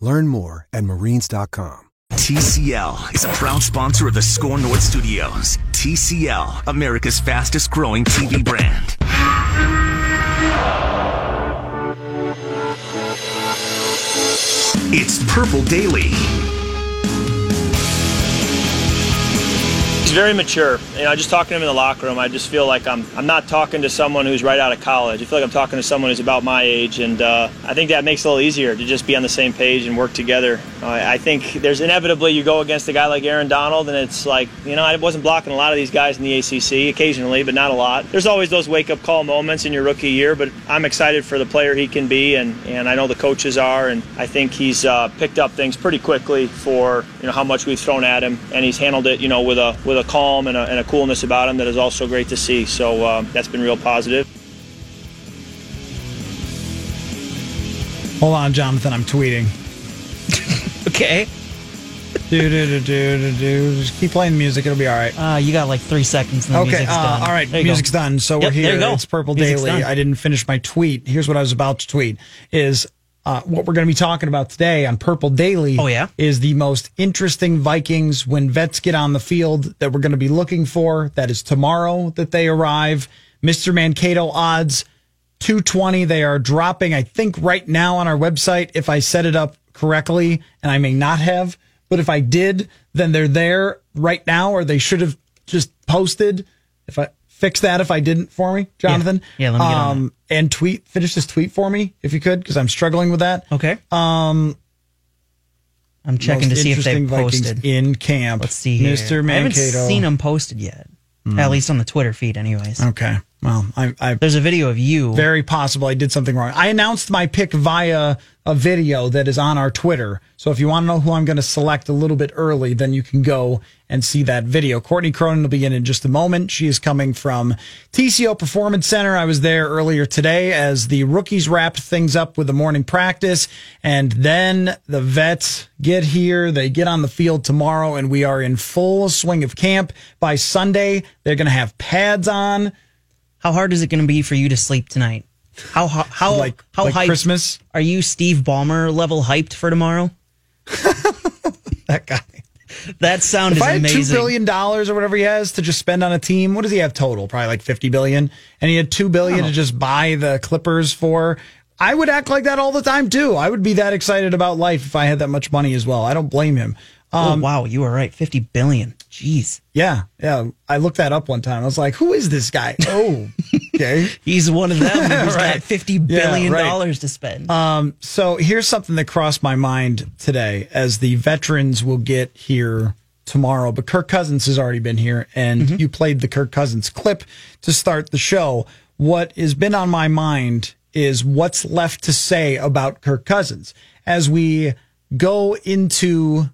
Learn more at marines.com. TCL is a proud sponsor of the SKOR North Studios. TCL, America's fastest growing TV brand. It's Purple Daily. He's very mature. You know, just talking to him in the locker room, I just feel like I'm I'm not talking to someone who's right out of college. I feel like I'm talking to someone who's about my age, and uh, I think that makes it a little easier to just be on the same page and work together. I, I think there's inevitably you go against a guy like Aaron Donald, and it's like you know I wasn't blocking a lot of these guys in the ACC occasionally, but not a lot. There's always those wake up call moments in your rookie year, but I'm excited for the player he can be, and and I know the coaches are, and I think he's uh, picked up things pretty quickly for you know how much we've thrown at him, and he's handled it you know with a with a calm and a, and a coolness about him that is also great to see. So uh, that's been real positive. Hold on, Jonathan. I'm tweeting. Okay. Do do do do do do. Just keep playing the music. It'll be all right. Uh, you got like three seconds and the Okay. music's Uh, done. all right. Music's go. done. So Yep, we're there here. you go. It's Purple Music's Daily. done. I didn't finish my tweet. Here's what I was about to tweet. Is uh, what we're going to be talking about today on Purple Daily. Oh, yeah? Is the most interesting Vikings when vets get on the field that we're going to be looking for. That is tomorrow that they arrive. Mr. Mankato odds 220. They are dropping, I think, right now on our website. If I set it up correctly, and I may not have, but if I did, then they're there right now, or they should have just posted. If I fix that, if I didn't for me, Jonathan. Yeah, let me um, and tweet, finish this tweet for me if you could, because I'm struggling with that. Okay. Um, I'm checking to see if they posted. in camp. Let's see here. Mr. I haven't seen them posted yet. At least on the Twitter feed, anyways. Okay. Well, I, I There's a video of you. very possible I did something wrong. I announced my pick via a video that is on our Twitter. So if you want to know who I'm going to select a little bit early, then you can go and see that video. Courtney Cronin will be in in just a moment. She is coming from TCO Performance Center. I was there earlier today as the rookies wrapped things up with the morning practice. And then the vets get here. They get on the field tomorrow and we are in full swing of camp. By Sunday, they're going to have pads on. How hard is it going to be for you to sleep tonight? How how how Like- how like hyped Christmas? Are you Steve Ballmer level hyped for tomorrow? That guy. That sound If is I had amazing. two billion dollars or whatever he has to just spend on a team, what does he have total? Probably like fifty billion, and he had two billion to oh. just buy the Clippers for. I would act like that all the time too. I would be that excited about life if I had that much money as well. I don't blame him. Oh wow, you were right. Fifty billion. Jeez, Yeah, yeah. I looked that up one time. I was like, "Who is this guy?" Oh, okay. he's one of them who's Right. got fifty billion right. dollars to spend. Um, so here's something that crossed my mind today as the veterans will get here tomorrow, but Kirk Cousins has already been here and you played the Kirk Cousins clip to start the show. What has been on my mind is what's left to say about Kirk Cousins as we go into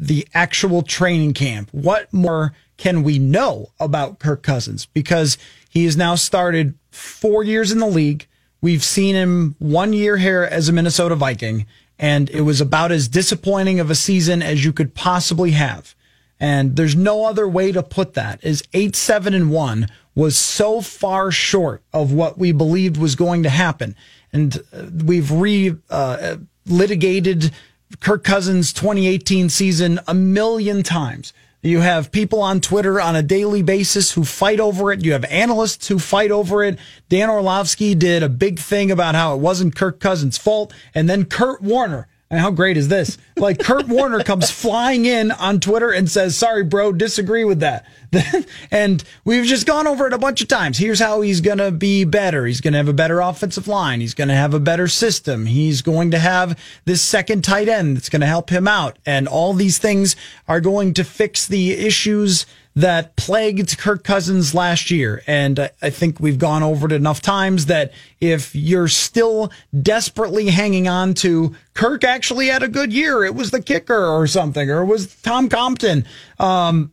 the actual training camp. What more can we know about Kirk Cousins? Because he has now started four years in the league. We've seen him one year here as a Minnesota Viking, and it was about as disappointing of a season as you could possibly have. And there's no other way to put that. Is eight, seven, and one was so far short of what we believed was going to happen. And uh, we've re uh, litigated Kirk Cousins' 2018 season a million times. You have people on Twitter on a daily basis who fight over it. You have analysts who fight over it. Dan Orlovsky did a big thing about how it wasn't Kirk Cousins' fault. And then Kurt Warner And how great is this? Like Kurt Warner comes flying in on Twitter and says, "Sorry, bro, disagree with that." and we've just gone over it a bunch of times. Here's how he's going to be better. He's going to have a better offensive line. He's going to have a better system. He's going to have this second tight end that's going to help him out. And all these things are going to fix the issues that plagued Kirk Cousins last year. And I think we've gone over it enough times that if you're still desperately hanging on to Kirk actually had a good year, it was the kicker or something, or it was Tom Compton. Um,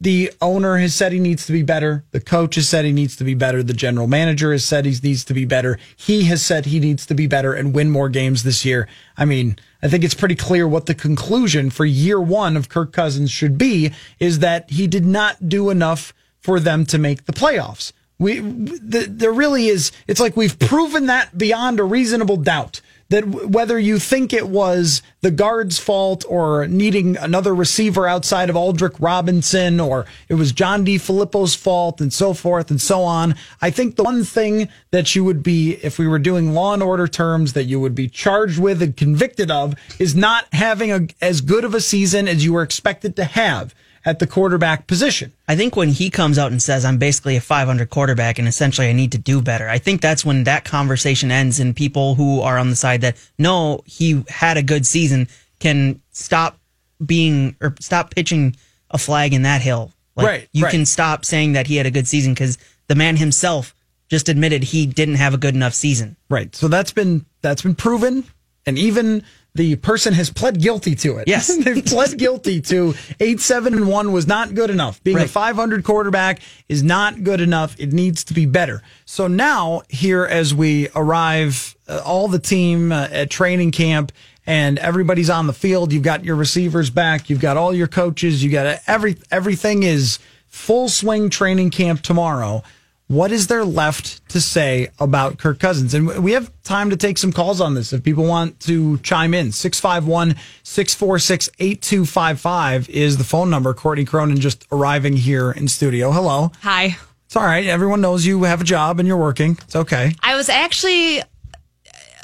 the owner has said he needs to be better. The coach has said he needs to be better. The general manager has said he needs to be better. He has said he needs to be better and win more games this year. I mean, I think it's pretty clear what the conclusion for year one of Kirk Cousins should be is that he did not do enough for them to make the playoffs. We, the, there really is, it's like we've proven that beyond a reasonable doubt that whether you think it was the guard's fault or needing another receiver outside of Aldrick Robinson or it was John DeFilippo's fault and so forth and so on, I think the one thing that you would be, if we were doing law and order terms, that you would be charged with and convicted of is not having a, as good of a season as you were expected to have at the quarterback position. I think when he comes out and says, I'm basically a 500 quarterback and essentially I need to do better, I think that's when that conversation ends and people who are on the side that, no, he had a good season can stop being or stop pitching a flag in that hill. Like, right. You right. can stop saying that he had a good season because the man himself just admitted he didn't have a good enough season. Right. So that's been that's been proven. And even the person has pled guilty to it. Yes. They've pled guilty to 8 7 and 1 was not good enough. Being Right. a 500 quarterback is not good enough. It needs to be better. So now, here as we arrive, uh, all the team uh, at training camp and everybody's on the field, you've got your receivers back, you've got all your coaches, you got every everything is full swing training camp tomorrow. What is there left to say about Kirk Cousins? And we have time to take some calls on this if people want to chime in. 651 646 8255 is the phone number. Courtney Cronin just arriving here in studio. Hello. Hi. It's all right. Everyone knows you have a job and you're working. It's okay. I was actually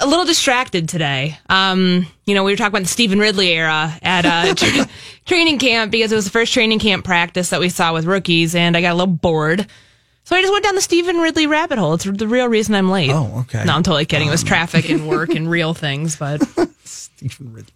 a little distracted today. Um, you know, we were talking about the Stephen Ridley era at uh, tra- training camp because it was the first training camp practice that we saw with rookies, and I got a little bored. So I just went down the Stephen Ridley rabbit hole. It's the real reason I'm late. Oh, okay. No, I'm totally kidding. it was traffic and work and real things, but Stephen Ridley.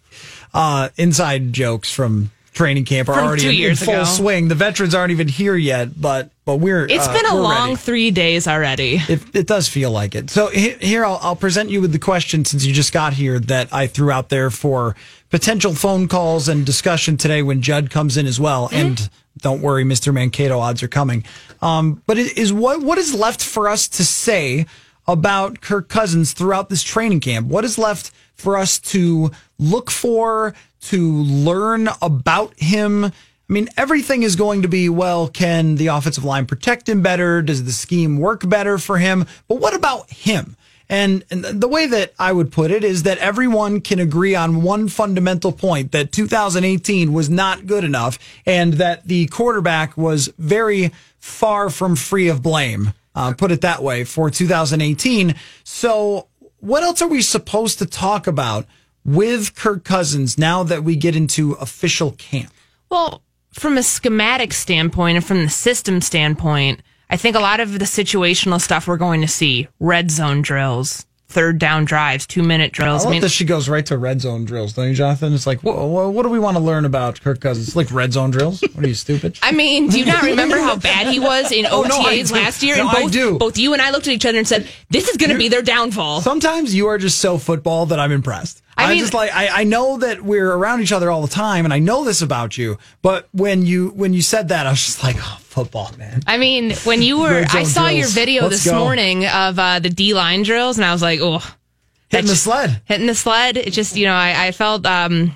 Uh, inside jokes from training camp are From already two in, in full ago. swing. The veterans aren't even here yet, but but we're it's uh, been a we're long ready. three days already. It, it does feel like it. So he- here, I'll, I'll present you with the question since you just got here that I threw out there for potential phone calls and discussion today when Judd comes in as well. And don't worry, Mr. Mankato, odds are coming. Um, but it is what what is left for us to say about Kirk Cousins throughout this training camp? What is left for us to look for, to learn about him? I mean, everything is going to be well, can the offensive line protect him better? Does the scheme work better for him? But what about him? And, and the way that I would put it is that everyone can agree on one fundamental point that 2018 was not good enough and that the quarterback was very far from free of blame. Uh, put it that way for 2018. So what else are we supposed to talk about with Kirk Cousins now that we get into official camp? Well, from a schematic standpoint and from the system standpoint, I think a lot of the situational stuff we're going to see red zone drills, third down drives, two minute drills. I drills. love that she goes right to red zone drills, don't you, Jonathan? It's like, what, what, what do we want to learn about Kirk Cousins? It's like red zone drills? What are you, stupid? I mean, do you not remember how bad he was in Oh, no, I OTAs last year? No, and I both, do. both you and I looked at each other and said, "This is going to be their downfall." Sometimes you are just so football that I'm impressed. I I mean- just like I, I know that we're around each other all the time, and I know this about you. But when you when you said that, I was just like, oh, football, man. I mean, when you were, I saw your video Let's this go. morning of uh, the D line drills, and I was like, "Oh, Hitting the sled. hitting the sled." It just, you know, I, I felt, um,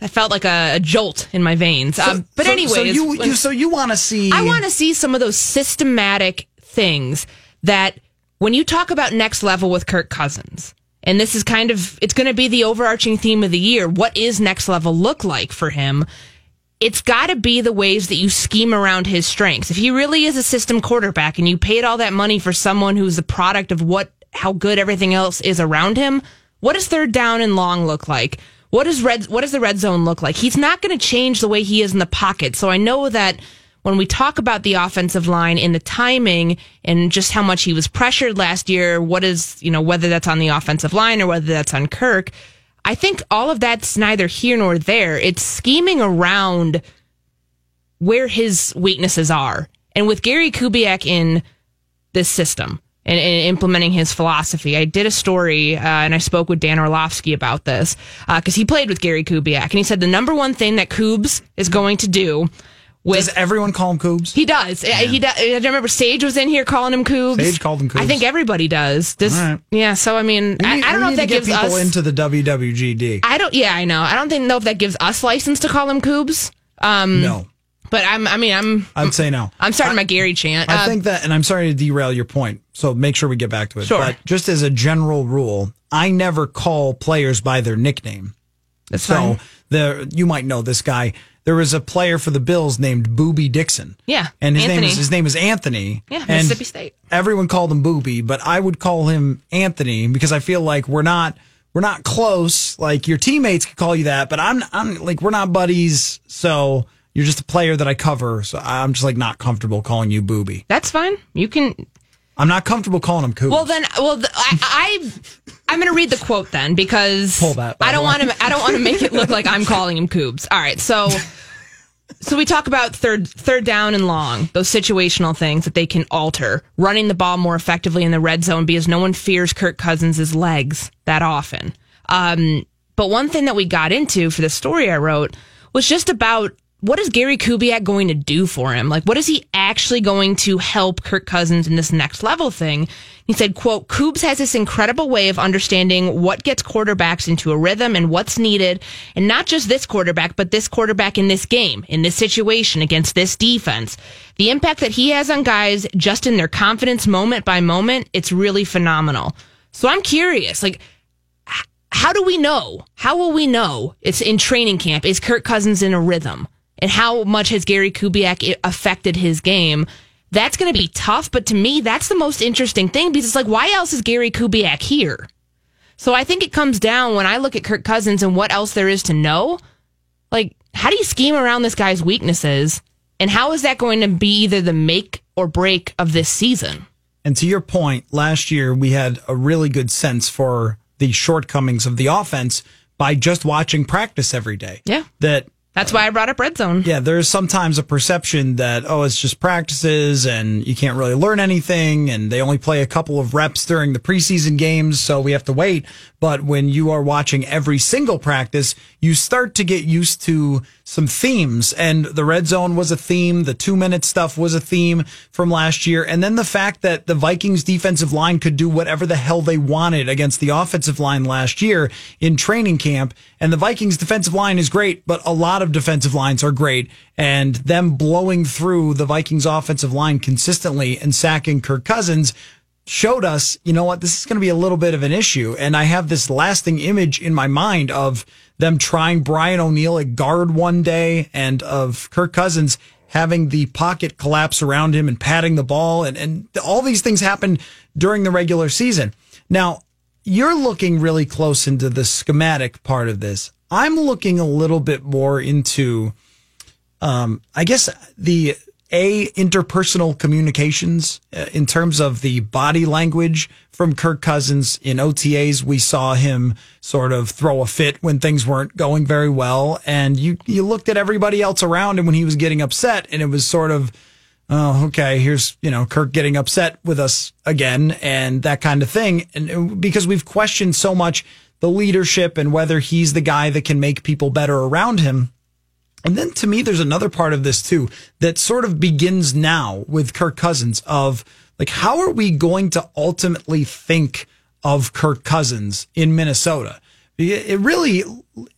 I felt like a, a jolt in my veins. um, but so, anyways, so you, you so you want to see? I want to see some of those systematic things that when you talk about next level with Kirk Cousins, and this is kind of it's going to be the overarching theme of the year. What is next level look like for him? It's got to be the ways that you scheme around his strengths. If he really is a system quarterback and you paid all that money for someone who's the product of what how good everything else is around him, What does third down and long look like? What does red what does the red zone look like? He's not going to change the way he is in the pocket. So I know that when we talk about the offensive line and the timing and just how much he was pressured last year, what is, you know, whether that's on the offensive line or whether that's on Kirk, I think all of that's neither here nor there. It's scheming around where his weaknesses are. And with Gary Kubiak in this system and, and implementing his philosophy, I did a story uh, and I spoke with Dan Orlovsky about this because uh, he played with Gary Kubiak. And he said the number one thing that Kubes is going to do with, Does everyone call him Kubes? he does. Uh, He does. I remember Sage was in here calling him Kubes. Sage called him Kubes. I think everybody does. This, right. yeah. So I mean, We I, I don't know need if that gives people us. into the WWGD. I don't. Yeah, I know. I don't think know if that gives us license to call him Kubes. Um, no, but I'm. I mean, I'm. I'd say no. I'm starting my Gary chant. I Uh, think that, and I'm sorry to derail your point, so make sure we get back to it. Sure. But just as a general rule, I never call players by their nickname. That's so fine. the you might know this guy. There was a player for the Bills named Boobie Dixon. Yeah, and his name is his name is Anthony. Yeah, Mississippi State. Everyone called him Boobie, but I would call him Anthony because I feel like we're not we're not close. Like your teammates could call you that, but I'm I'm like we're not buddies. So you're just a player that I cover. So I'm just like not comfortable calling you Boobie. That's fine. You can. I'm not comfortable calling him Coop. Well, then, well, I, I I'm going to read the quote then because Pull that, I don't want to. I don't want to make it look like I'm calling him Kubes. All right, so so we talk about third third down and long, those situational things that they can alter, running the ball more effectively in the red zone because no one fears Kirk Cousins' legs that often. Um, but one thing that we got into for the story I wrote was just about what is Gary Kubiak going to do for him? Like, what is he actually going to help Kirk Cousins in this next level thing? He said, quote, Kubes has this incredible way of understanding what gets quarterbacks into a rhythm and what's needed. And not just this quarterback, but this quarterback in this game, in this situation against this defense. The impact that he has on guys just in their confidence moment by moment, it's really phenomenal. So I'm curious, like, how do we know? How will we know? It's in training camp. Is Kirk Cousins in a rhythm? And how much has Gary Kubiak affected his game? That's going to be tough, but to me, that's the most interesting thing because it's like, why else is Gary Kubiak here? So I think it comes down when I look at Kirk Cousins and what else there is to know. Like, how do you scheme around this guy's weaknesses? And how is that going to be either the make or break of this season? And to your point, last year we had a really good sense for the shortcomings of the offense by just watching practice every day. Yeah. That That's why I brought up red zone. yeah, there's sometimes a perception that oh, it's just practices and you can't really learn anything, and they only play a couple of reps during the preseason games, so we have to wait. But when you are watching every single practice, you start to get used to some themes, and the red zone was a theme, the two minute stuff was a theme from last year, and then the fact that the Vikings defensive line could do whatever the hell they wanted against the offensive line last year in training camp, and the Vikings defensive line is great, but a lot of defensive lines are great, and them blowing through the Vikings offensive line consistently and sacking Kirk Cousins showed us, you know what, this is going to be a little bit of an issue. And I have this lasting image in my mind of them trying Brian O'Neill at guard one day and of Kirk Cousins having the pocket collapse around him and patting the ball. And, and all these things happened during the regular season. Now, you're looking really close into the schematic part of this. I'm looking a little bit more into um, I guess the a interpersonal communications uh, in terms of the body language from Kirk Cousins in OTAs. We saw him sort of throw a fit when things weren't going very well, and you you looked at everybody else around him when he was getting upset, and it was sort of. Oh, okay. Here's, you know, Kirk getting upset with us again and that kind of thing. And uh, because we've questioned so much the leadership and whether he's the guy that can make people better around him. And then to me, there's another part of this too that sort of begins now with Kirk Cousins of like, how are we going to ultimately think of Kirk Cousins in Minnesota? It really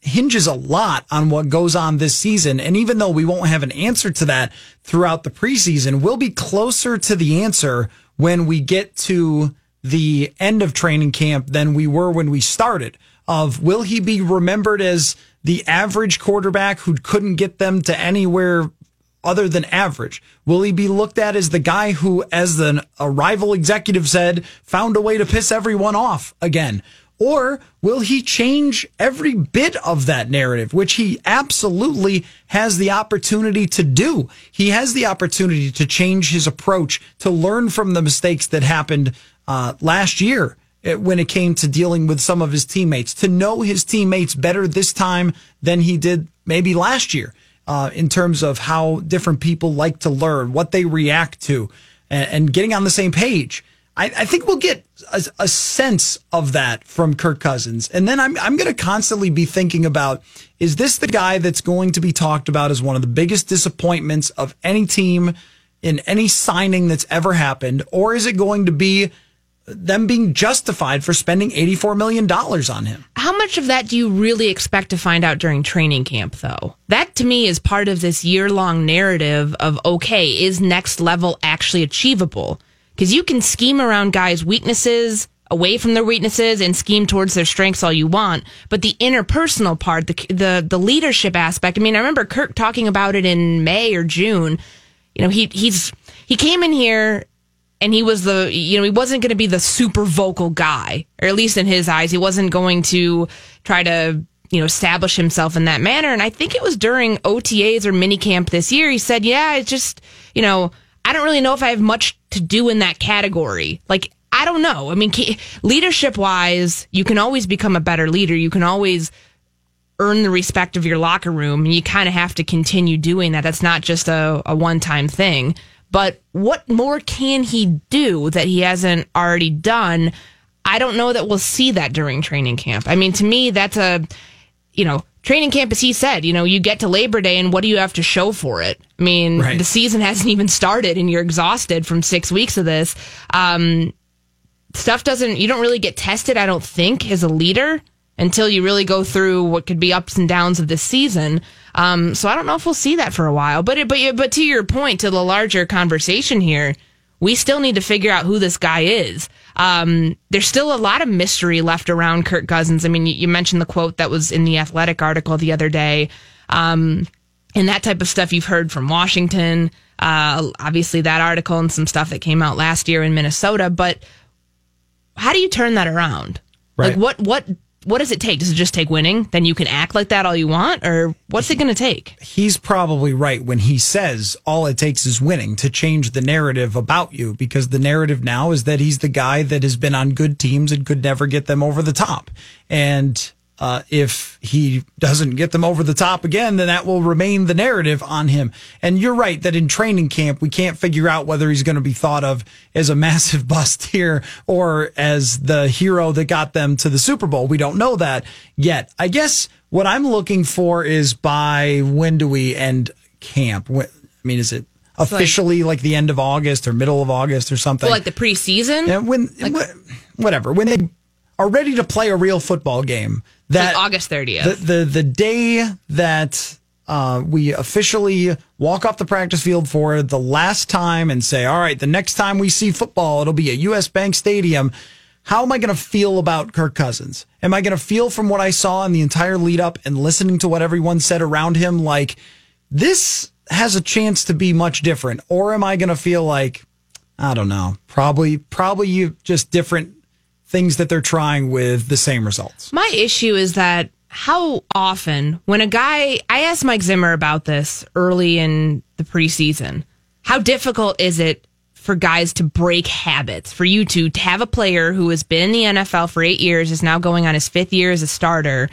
hinges a lot on what goes on this season. And even though we won't have an answer to that throughout the preseason, we'll be closer to the answer when we get to the end of training camp than we were when we started of will he be remembered as the average quarterback who couldn't get them to anywhere other than average? Will he be looked at as the guy who, as an, a rival executive said, found a way to piss everyone off again? Or will he change every bit of that narrative, which he absolutely has the opportunity to do? He has the opportunity to change his approach, to learn from the mistakes that happened uh, last year when it came to dealing with some of his teammates, to know his teammates better this time than he did maybe last year uh, in terms of how different people like to learn, what they react to, and, and getting on the same page. I, I think we'll get a, a, sense of that from Kirk Cousins. And then I'm, I'm going to constantly be thinking about is this the guy that's going to be talked about as one of the biggest disappointments of any team in any signing that's ever happened? Or is it going to be them being justified for spending $84 million on him. How much of that do you really expect to find out during training camp, though? That to me is part of this year long narrative of okay, is next level actually achievable? Because you can scheme around guys' weaknesses, away from their weaknesses, and scheme towards their strengths all you want. But the interpersonal part, the, the, the leadership aspect, I mean, I remember Kirk talking about it in May or June. You know, he, he's, he came in here and he was the you know he wasn't going to be the super vocal guy or at least in his eyes he wasn't going to try to you know establish himself in that manner. And i think it was during otas or minicamp this year he said yeah it's just you know i don't really know if i have much to do in that category. Like i don't know. I mean leadership wise you can always become a better leader. You can always earn the respect of your locker room and you kind of have to continue doing that. That's not just a, a one-time thing but what more can he do that he hasn't already done? I don't know that we'll see that during training camp. I mean, to me, that's a, you know, training camp, as he said, you know, you get to Labor Day and what do you have to show for it? I mean, right. the season hasn't even started and you're exhausted from six weeks of this. Um, stuff doesn't, you don't really get tested, I don't think, as a leader until you really go through what could be ups and downs of this season. Um, so I don't know if we'll see that for a while. But but but to your point, to the larger conversation here, we still need to figure out who this guy is. Um, there's still a lot of mystery left around Kirk Cousins. I mean, you, you mentioned the quote that was in the Athletic article the other day. Um, and that type of stuff you've heard from Washington. Uh, obviously, that article and some stuff that came out last year in Minnesota. But how do you turn that around? Right. Like, what what what does it take? Does it just take winning? Then you can act like that all you want, or what's it going to take? He's probably right when he says all it takes is winning to change the narrative about you, because the narrative now is that he's the guy that has been on good teams and could never get them over the top. And uh, if he doesn't get them over the top again, then that will remain the narrative on him. And you're right that in training camp, we can't figure out whether he's going to be thought of as a massive bust here or as the hero that got them to the Super Bowl. We don't know that yet. I guess what I'm looking for is by when do we end camp? I mean, is it officially like, like, the end of August or middle of August or something? Well, like the preseason? Yeah, when, like, whatever. When they are ready to play a real football game. That like August 30th. The, the, the day that uh, we officially walk off the practice field for the last time and say, all right, the next time we see football, it'll be at US Bank Stadium. How am I going to feel about Kirk Cousins? Am I going to feel from what I saw in the entire lead up and listening to what everyone said around him like this has a chance to be much different? Or am I going to feel like, I don't know, probably, probably you just different things that they're trying with the same results. My issue is that how often, when a guy, I asked Mike Zimmer about this early in the preseason, how difficult is it for guys to break habits, for you to, have a player who has been in the NFL for eight years, is now going on his fifth year as a starter,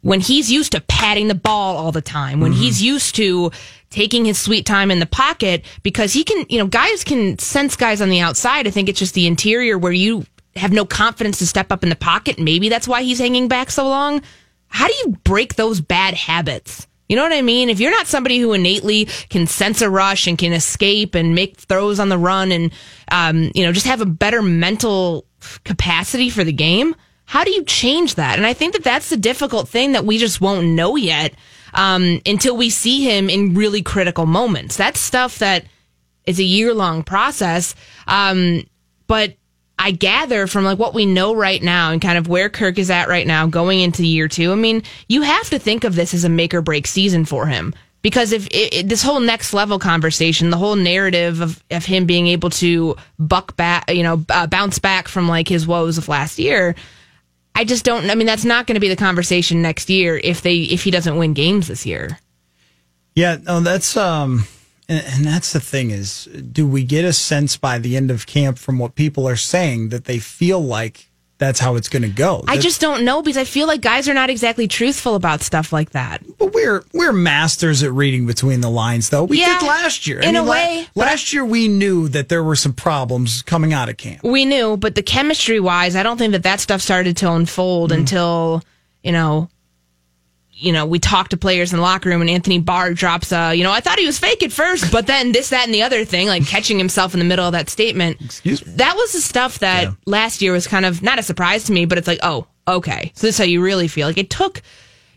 when he's used to patting the ball all the time, when mm-hmm. he's used to taking his sweet time in the pocket, because he can, you know, guys can sense guys on the outside. I think it's just the interior where you have no confidence to step up in the pocket. Maybe that's why he's hanging back so long. How do you break those bad habits? You know what I mean? If you're not somebody who innately can sense a rush and can escape and make throws on the run and, um, you know, just have a better mental capacity for the game, how do you change that? And I think that that's the difficult thing that we just won't know yet um, until we see him in really critical moments. That's stuff that is a year long process. Um, but I gather from like what we know right now and kind of where Kirk is at right now going into year two. I mean, you have to think of this as a make or break season for him because if it, it, this whole next level conversation, the whole narrative of, of him being able to buck back, you know, uh, bounce back from like his woes of last year, I just don't. I mean, that's not going to be the conversation next year if they if he doesn't win games this year. Yeah, no, that's um, and, and that's the thing is, do we get a sense by the end of camp from what people are saying that they feel like that's how it's going to go? I just don't know because I feel like guys are not exactly truthful about stuff like that. But we're we're masters at reading between the lines, though. We Yeah, did last year. in a way, but last year we knew that there were some problems coming out of camp. We knew, but the chemistry wise, I don't think that that stuff started to unfold Mm. until you know. You know, we talked to players in the locker room, and Anthony Barr drops a, you know, I thought he was fake at first, but then this, that, and the other thing, like catching himself in the middle of that statement. Excuse me. That was the stuff that last year was kind of not a surprise to me, but it's like, oh, okay. So this is how you really feel. Like it took,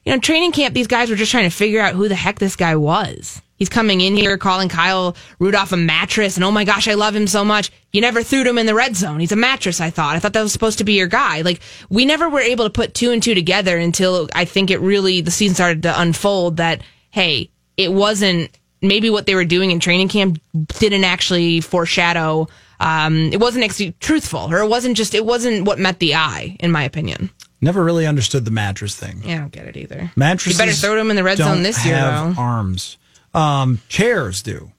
you know, training camp, these guys were just trying to figure out who the heck this guy was. He's coming in here calling Kyle Rudolph a mattress, and oh my gosh, I love him so much. You never threw him in the red zone. He's a mattress, I thought. I thought that was supposed to be your guy. Like, we never were able to put two and two together until I think it really, the season started to unfold that, hey, it wasn't maybe what they were doing in training camp didn't actually foreshadow. Um, it wasn't actually truthful, or it wasn't just, it wasn't what met the eye, in my opinion. Never really understood the mattress thing. Yeah, I don't get it either. Mattresses. You better throw them in the red zone this year, have though. Arms. Um, chairs do.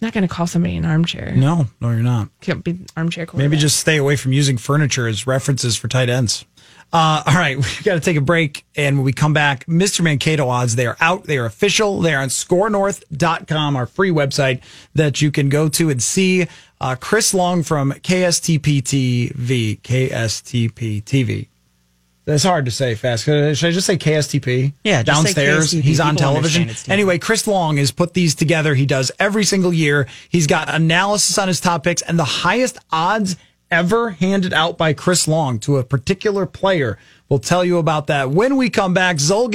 Not going to call somebody an armchair. No, no, you're not. Can't be armchair. Maybe just stay away from using furniture as references for tight ends. Uh, all right, we've got to take a break. And when we come back, Mr. Mankato odds, they are out. They are official. They are on skornorth.com, our free website that you can go to and see uh, Chris Long from KSTP TV. KSTP TV. That's hard to say fast. Should I just say KSTP? Yeah, just say downstairs. KSTP. He's on television. it's. Anyway, Chris Long has put these together. He does every single year. He's got analysis on his top picks and the highest odds ever handed out by Chris Long to a particular player. We'll tell you about that when we come back. Zolga.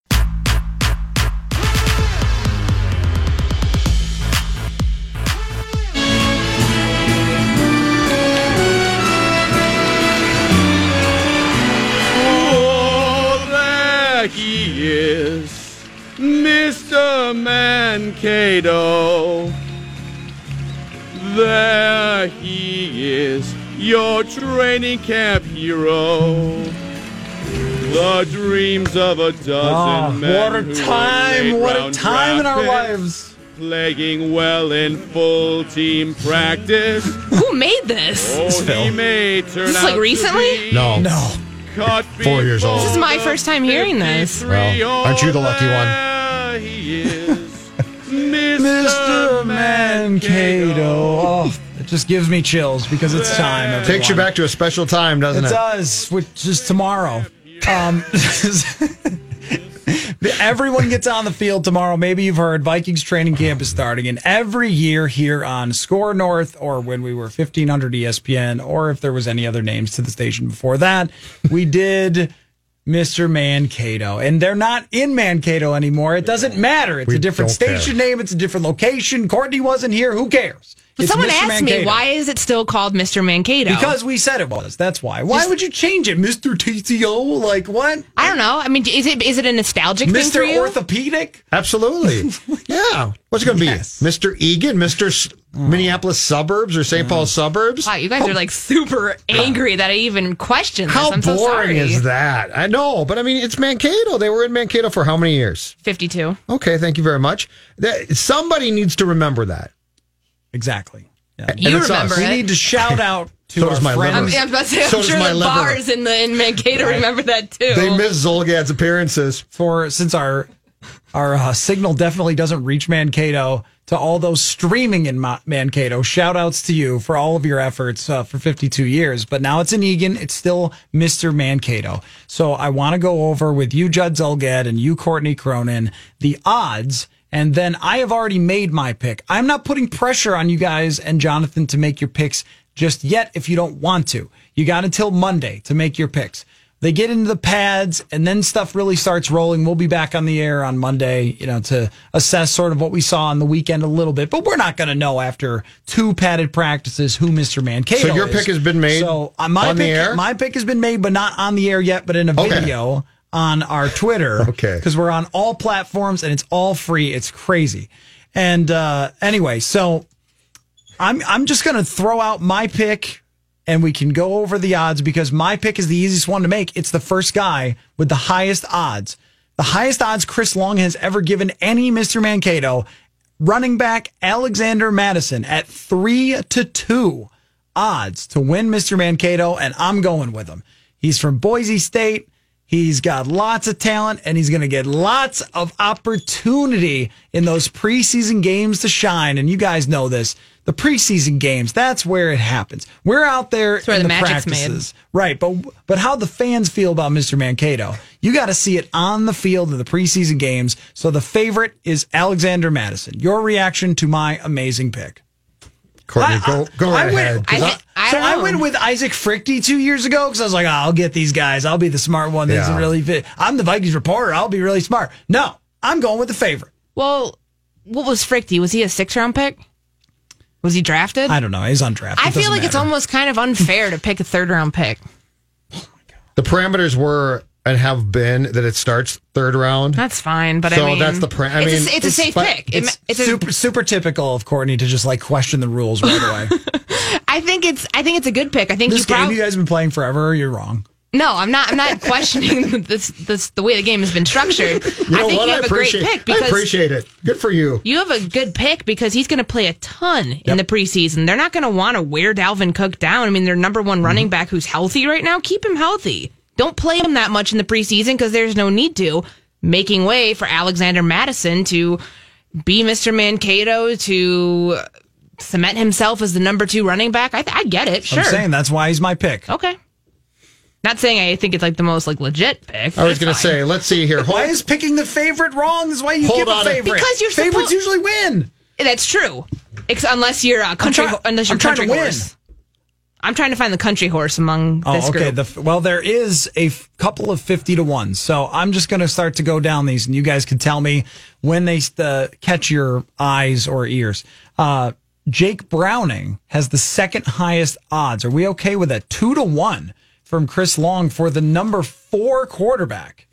Mr. Mankato. There he is, your training camp hero. The dreams of a dozen Oh, men. what a who were time! late What a time in our picks, lives. Playing well in full team practice. Who made this? Oh, he Phil. may turn this, like, out to recently? be No. No. Cut Four years old. This is my first time hearing this. Well, aren't you the lucky one? There he is, Mr. Mr. Mankato. Oh, it just gives me chills because it's time. Takes you back to a special time, doesn't It it? does, which is tomorrow. Um, everyone gets on the field tomorrow. Maybe you've heard Vikings training camp is starting, and every year here on SKOR North, or when we were 1500 ESPN, or if there was any other names to the station before that, we did Mr. Mankato, and they're not in Mankato anymore. It doesn't matter. It's We a different don't care. station name. It's a different location. Courtney wasn't here. Who cares? But It's someone Mr. asked me, why is it still called Mr. Mankato? Because we said it was. That's why. Why would you change it, Mr. TCO? Like what? I don't know. I mean, is it is it a nostalgic thing for Mr. Orthopedic? Absolutely. yeah. What's it going to Yes. be? Mr. Eagan, Mr. S- Minneapolis suburbs or St. Paul mm. suburbs? Wow, you guys are like super oh. angry that I even questioned this. How I'm so boring sorry. is that? I know, but I mean, it's Mankato. They were in Mankato for how many years? 52. Okay, thank you very much. That, somebody needs to remember that. Exactly. Yeah. You it's remember us. We need to shout out to So our does my friends. I'm, liver. I'm about to say, So I'm does sure my the liver. bars in the in Mankato remember that too. They miss Zolgad's appearances. for since our our uh, signal definitely doesn't reach Mankato to all those streaming in Ma- Mankato. Shout outs to you for all of your efforts uh, for 52 years. But now it's in Eagan. It's still Mr. Mankato. So I want to go over with you, Judd Zolgad, and you, Courtney Cronin, the odds. And then I have already made my pick. I'm not putting pressure on you guys and Jonathan to make your picks just yet if you don't want to. You got until Monday to make your picks. they get into the pads and then stuff really starts rolling. We'll be back on the air on Monday, you know, to assess sort of what we saw on the weekend a little bit. But we're not going to know after two padded practices who Mr. Mankato So your is. pick has been made So uh, my on the pick, air? my pick has been made, but not on the air yet, but in a Okay. video on our Twitter. Okay. Because we're on all platforms and it's all free. It's crazy. And uh, anyway, so I'm I'm just gonna throw out my pick and we can go over the odds because my pick is the easiest one to make. It's the first guy with the highest odds. The highest odds Chris Long has ever given any Mr. Mankato. Running back Alexander Mattison at three to two odds to win Mr. Mankato, and I'm going with him. He's from Boise State. He's got lots of talent and he's going to get lots of opportunity in those preseason games to shine. And you guys know this. The preseason games, that's where it happens. We're out there where in the the, magic's made. practices. Right. But but how the fans feel about Mr. Mankato, you got to see it on the field in the preseason games. So the favorite is Alexander Mattison. Your reaction to my amazing pick. Courtney, go go I right went- ahead. 'cause I, I- thi- I so I went with Isaac Fruechte two years ago because I was like, oh, I'll get these guys. I'll be the smart one that Yeah. doesn't really fit. I'm the Vikings reporter. I'll be really smart. No, I'm going with the favorite. Well, what was Fruechte? Was he a six round pick? Was he drafted? I don't know. He's undrafted. I feel doesn't like it's almost kind of unfair to pick a third round pick. Oh the parameters were and have been that it starts third round. That's fine, but So I mean, that's the pra- I it's, mean, a, it's a safe but pick. It It's, ma- It's, a, super super typical of Courtney to just like question the rules right away. I think it's. I think it's a good pick. I think this you game probably. you guys have been playing forever. You're wrong. no, I'm not. I'm not questioning this. This the way the game has been structured. You know I think what? you have I a great appreciate. pick I appreciate it. Good for you. you have a good pick because he's going to play a ton in the preseason. They're not going to want to wear Dalvin Cook down. I mean, their number one running Mm-hmm. back who's healthy right now, keep him healthy. Don't play him that much in the preseason because there's no need to. Making way for Alexander Mattison to be Mr. Mankato to cement himself as the number two running back. I, I get it. Sure. I'm saying that's why he's my pick. okay. Not saying I think it's like the most like legit pick. I was going to say, let's see here. Why is picking the favorite wrong? This is why you Hold give on. a favorite. Because you're favorites supposed- usually win. That's true. Ex- unless you're a country, try- unless you're I'm trying to country win. Horse. I'm trying to find the country horse among Oh, this okay. group. The, well, there is a f- couple of 50 to 1. So I'm just going to start to go down these, and you guys can tell me when they uh, catch your eyes or ears. Uh, Jake Browning has the second highest odds. Are we okay with a Two to one from Chris Long for the number four quarterback.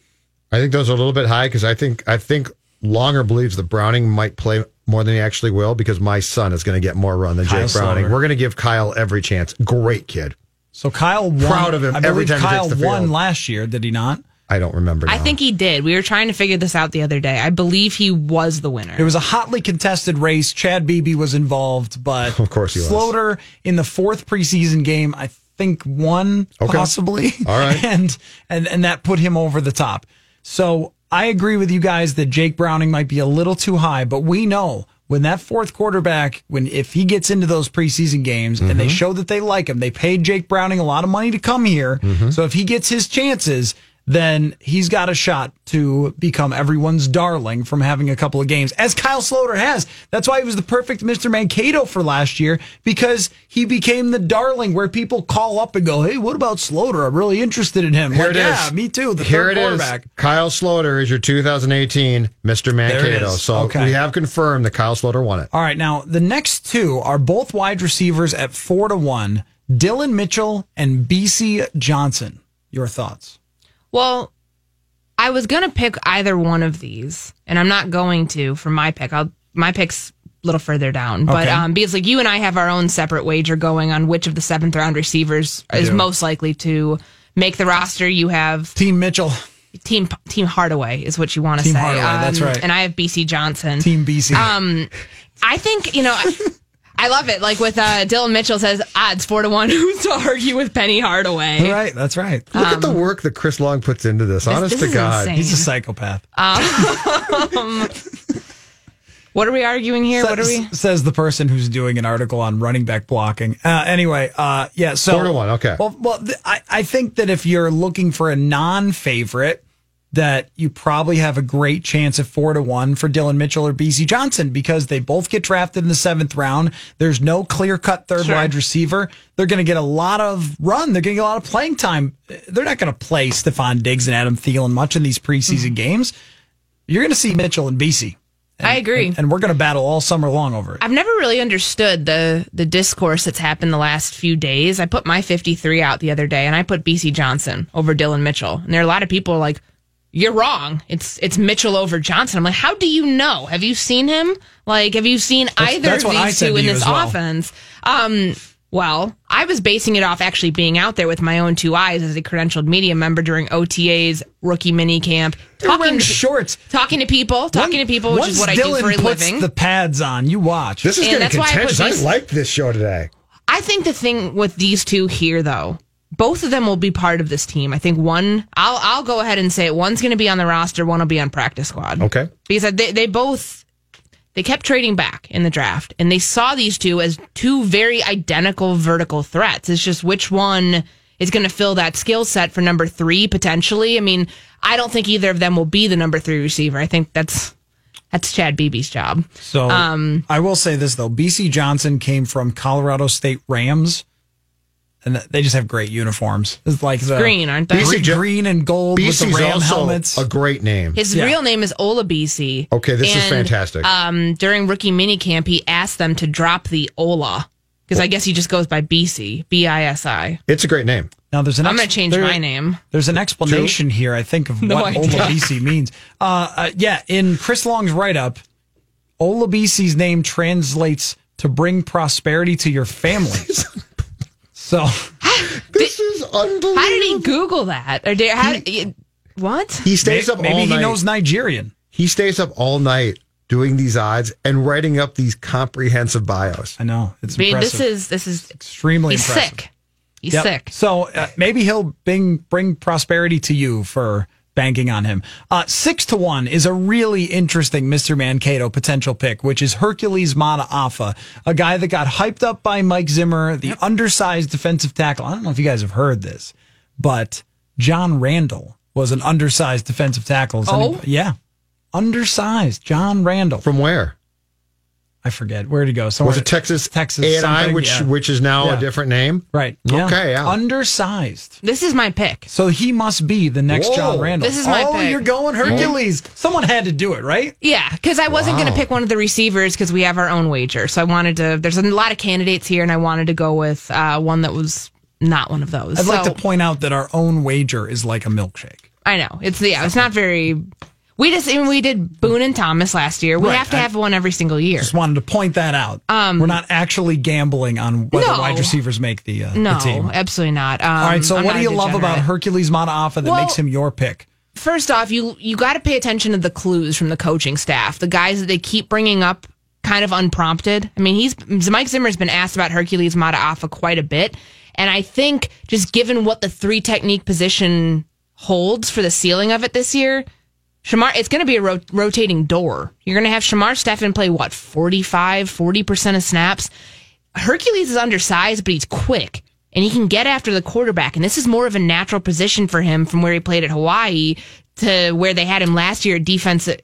I think those are a little bit high because I think I think Longer believes that Browning might play more than he actually will because my son is going to get more run than Kyle Jake Browning. Sloter. We're going to give Kyle every chance. Great kid. So Kyle won. Proud of him I every believe time he Kyle takes the won last year, did he not? I don't remember. I think he did. We were trying to figure this out the other day. I believe he was the winner. It was a hotly contested race. Chad Beebe was involved, but Of course he was. Sloter in the fourth preseason game, I think won Okay. possibly. All right. and and and that put him over the top. So I agree with you guys that Jake Browning might be a little too high, but we know when that fourth quarterback, when if he gets into those preseason games and Mm-hmm. they show that they like him, they paid Jake Browning a lot of money to come here. Mm-hmm. So if he gets his chances, then he's got a shot to become everyone's darling from having a couple of games, as Kyle Sloter has. That's why he was the perfect Mr. Mankato for last year because he became the darling where people call up and go, "Hey, what about Sloter? I'm really interested in him." Here Like, it is. Yeah, me too. The Here third it is. quarterback. Kyle Sloter is your 2018 Mr. Mankato. So Okay. we have confirmed that Kyle Sloter won it. All right, now the next two are both wide receivers at four to one: Dillon Mitchell and Bisi Johnson. Your thoughts? Well, I was gonna pick either one of these, and I'm not going to for my pick. I'll my pick's a little further down, but um, because like you and I have our own separate wager going on which of the seventh round receivers is do. most likely to make the roster. You have Team Mitchell, Team Team Hardaway is what you want to say. Um, that's right. And I have Bisi Johnson. Team Bisi. Um, I think you know. I, I love it. Like with uh, Dillon Mitchell says, odds four to one. Who's to argue with Penny Hardaway? right, that's right. Look at the work that Chris Long puts into this. Honest this to God. insane. He's a psychopath. What are we arguing here? What are we? S- Says the person who's doing an article on running back blocking. Uh, anyway, uh, yeah. So Four to one, okay. Well, well, th- I, I think that if you're looking for a non-favorite, that you probably have a great chance at four to one for Dillon Mitchell or Bisi Johnson because they both get drafted in the seventh round. There's no clear cut third Sure. wide receiver. They're going to get a lot of run. They're going to get a lot of playing time. They're not going to play Stefon Diggs and Adam Thielen much in these preseason mm-hmm. games. You're going to see Mitchell and Bisi. I agree. And, and we're going to battle all summer long over it. I've never really understood the the discourse that's happened the last few days. I put my 53 out the other day and I put Bisi Johnson over Dillon Mitchell. And there are a lot of people like, you're wrong. It's it's Mitchell over Johnson. I'm like, how do you know? Have you seen him? Like, have you seen either that's of these two in this well. offense? Um, well, I was basing it off actually being out there with my own two eyes as a credentialed media member during OTA's rookie mini camp, talking wearing to, shorts. talking to people, talking to people, which is Once what I do for a puts living. the pads on, you watch. This is And getting that's why I put contentious. I, like this show today. I think the thing with these two here, though, both of them will be part of this team. I think one, I'll I'll go ahead and say it. One's going to be on the roster. One will be on practice squad. Okay. because they they both they kept trading back in the draft, and they saw these two as two very identical vertical threats. It's just which one is going to fill that skill set for number three potentially. I mean, I don't think either of them will be the number three receiver. I think that's that's Chad Beebe's job. So Um, I will say this though: Bisi Johnson came from Colorado State Rams, and they just have great uniforms. It's like the green, aren't they? green, Bisi Jo- green and gold with the BC's Ram also helmets. a great name. His Yeah. real name is Olabisi. Okay, this is fantastic. Um, during rookie minicamp, he asked them to drop the Ola because I guess he just goes by Bisi, B I S I. it's a great name. now there's an I'm going to change there- my name. There's an explanation here, I think, of No what idea. Olabisi means. Uh, uh, yeah, in Chris Long's write up, Olabisi's name translates to bring prosperity to your family. so This is unbelievable. How did he Google that? Or did, how, what? He stays up maybe all he night. knows Nigerian. he stays up all night doing these odds and writing up these comprehensive bios. I know it's I mean, impressive. this is this is extremely he's impressive. sick. He's Yep. sick. So uh, maybe he'll bring bring prosperity to you for banking on him. Uh, six to one is a really interesting Mr. Mankato potential pick, which is Hercules Mataafa, a guy that got hyped up by Mike Zimmer, the undersized defensive tackle. I don't know if you guys have heard this, but John Randle was an undersized defensive tackle. Is Oh? any- yeah, undersized John Randle. From where? I forget where to go. Somewhere Was it Texas? Texas, A&I, which Yeah. which is now Yeah. a different name. Right. Yeah. Okay, yeah. Undersized. This is my pick. So he must be the next Whoa. John Randle. This is my oh, pick. you're going Hercules. Someone had to do it, right? Yeah, because I wasn't going to pick one of the receivers because we have our own wager. So I wanted to. There's a lot of candidates here, and I wanted to go with uh, one that was not one of those. I'd like to point out that our own wager is like a milkshake. I know it's yeah, it's not very. We just we did Boone and Thomas last year. We Right, have to I- have one every single year. Just wanted to point that out. We're not actually gambling on whether Um, No. wide receivers make the, uh, No, the team. absolutely not. Um, All right, so I'm what not do a you love about degenerate. Hercules Mataafa that Well- makes him your pick? First off, you you got to pay attention to the clues from the coaching staff. The guys that they keep bringing up kind of unprompted. I mean, he's Mike Zimmer's been asked about Hercules Mataafa quite a bit, and I think just given what the three technique position holds for the ceiling of it this year, Shamar, it's going to be a ro- rotating door. You're going to have Shamar Stephen play what 45, 40% of snaps. Hercules is undersized, but he's quick and he can get after the quarterback. And this is more of a natural position for him from where he played at Hawaii to where they had him last year at defensive.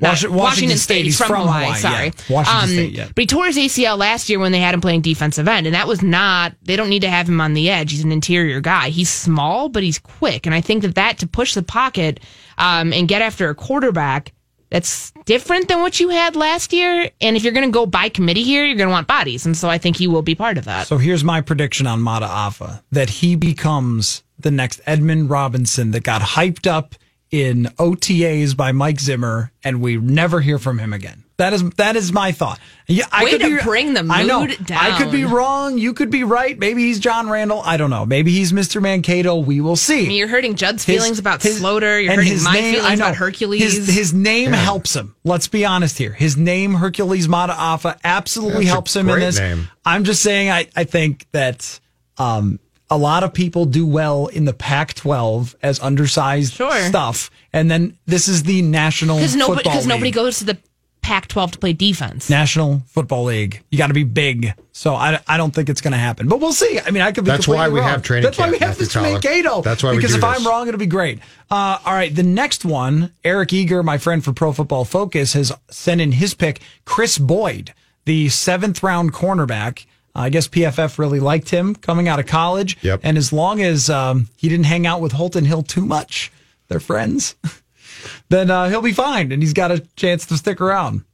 Not- Washi- Washington State. He's He's from, from Hawaii. Hawaii, Sorry, yeah. Washington Um, State, yeah. But he tore his ACL last year when they had him playing defensive end, and that was not. They don't need to have him on the edge. He's an interior guy. He's small, but he's quick, and I think that that to push the pocket um, and get after a quarterback. That's different than what you had last year. And if you're going to go by committee here, you're going to want bodies. And so I think he will be part of that. So here's my prediction on Mata Mataafa that he becomes the next Edmond Robinson that got hyped up in OTAs by Mike Zimmer, and we never hear from him again. That is that is my thought. Yeah, I Way could to be, bring the mood I know. mood I could be wrong. You could be right. Maybe he's John Randle. I don't know. Maybe he's Mr. Mankato. We will see. I mean, you're hurting Judd's His- feelings about his- Slaughter. You're hurting his my name- I feelings know. about Hercules. His, his name helps him. Let's be honest here. His name, Hercules Mataafa, absolutely That's a helps him in this. name. I'm just saying, I, I think that um, a lot of people do well in the Pac 12 as undersized Sure. stuff. And then this is the national because nobody because nobody goes to the Pac-12 to play defense. National Football League. You got to be big. So I, I don't think it's going to happen. But we'll see. I mean, I could be That's why we wrong. have training That's why we have Matthew this Coller. Mankato. That's why we Because do if I'm wrong, it'll be great. Uh, all right. The next one, Eric Eager, my friend for Pro Football Focus, has sent in his pick, Chris Boyd, the seventh round cornerback. I guess PFF really liked him coming out of college. Yep. And as long as um, he didn't hang out with Holton Hill too much, they're friends, then uh, he'll be fine. And he's got a chance to stick around.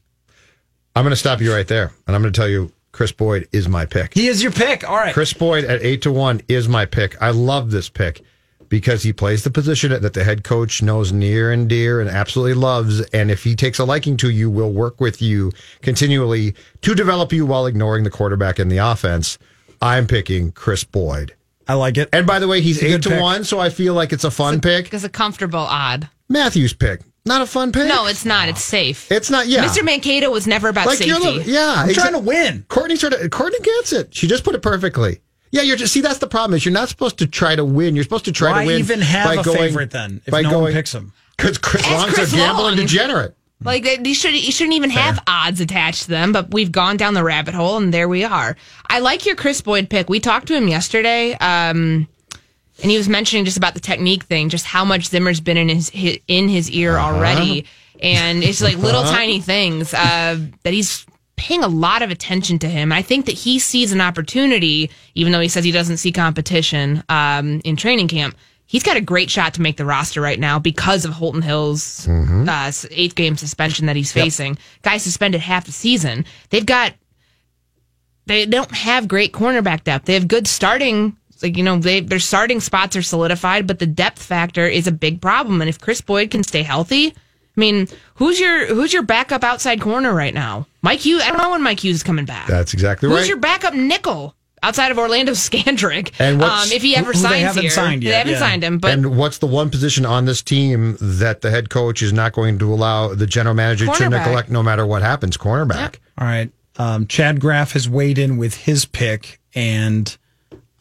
I'm going to stop you right there, and I'm going to tell you Chris Boyd is my pick. He is your pick. All right. Chris Boyd at eight to one is my pick. I love this pick because he plays the position that the head coach knows near and dear and absolutely loves. And if he takes a liking to you, will work with you continually to develop you while ignoring the quarterback and the offense. I'm picking Chris Boyd. I like it. And by the way, he's eight to pick. one, so I feel like it's a fun pick. It's a comfortable odd. Matthew's pick, not a fun pick. No, it's not. It's safe. it's not. Yeah, Mr. Mankato was never about like you're safety. the, yeah. I'm exa- trying to win. Courtney sort of Courtney gets it. She just put it perfectly. Yeah, you're just see that's the problem is you're not supposed to try to win. You're supposed to try Why to win. even have by a going- favorite then if by no one going- picks him? Because Chris Ask Long's Chris a gambling Long. degenerate. Like they, you should you shouldn't even have odds attached to them, but we've gone down the rabbit hole and there we are. I like your Chris Boyd pick. We talked to him yesterday, um, and he was mentioning just about the technique thing, just how much Zimmer's been in his, his in his ear Uh-huh. already, and it's like little tiny things uh, that he's paying a lot of attention to him. I think that he sees an opportunity, even though he says he doesn't see competition um, in training camp. He's got a great shot to make the roster right now because of Holton Hill's Mm-hmm. uh, eighth game suspension that he's facing. Guy suspended half the season. They've got they don't have great cornerback depth. They have good starting, like you know, they their starting spots are solidified, but the depth factor is a big problem. And if Chris Boyd can stay healthy, I mean, who's your who's your backup outside corner right now? Mike Hughes. I don't know when Mike Hughes is coming back. That's exactly who's right. Who's your backup nickel outside of Orlando Scandrick? And um, if he ever who they signs haven't here, signed they haven't yeah. signed him, but and what's the one position on this team that the head coach is not going to allow the general manager to neglect no matter what happens? Cornerback. All right. Um, Chad Graff has weighed in with his pick, and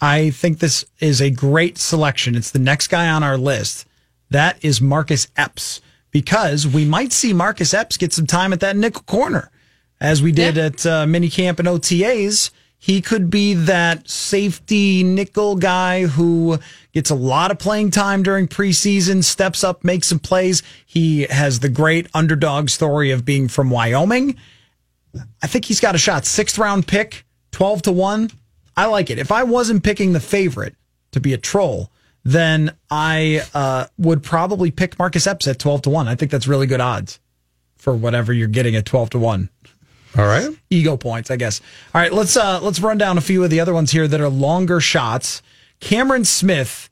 I think this is a great selection. It's the next guy on our list. That is Marcus Epps, because we might see Marcus Epps get some time at that nickel corner, as we did at uh, minicamp and OTAs. He could be that safety nickel guy who gets a lot of playing time during preseason, steps up, makes some plays. He has the great underdog story of being from Wyoming. I think he's got a shot. Sixth round pick, 12 to 1. I like it. If I wasn't picking the favorite to be a troll, then I uh, would probably pick Marcus Epps at 12 to 1. I think that's really good odds for whatever you're getting at 12 to 1. All right. Ego points, I guess. All right, let's uh let's run down a few of the other ones here that are longer shots. Cameron Smith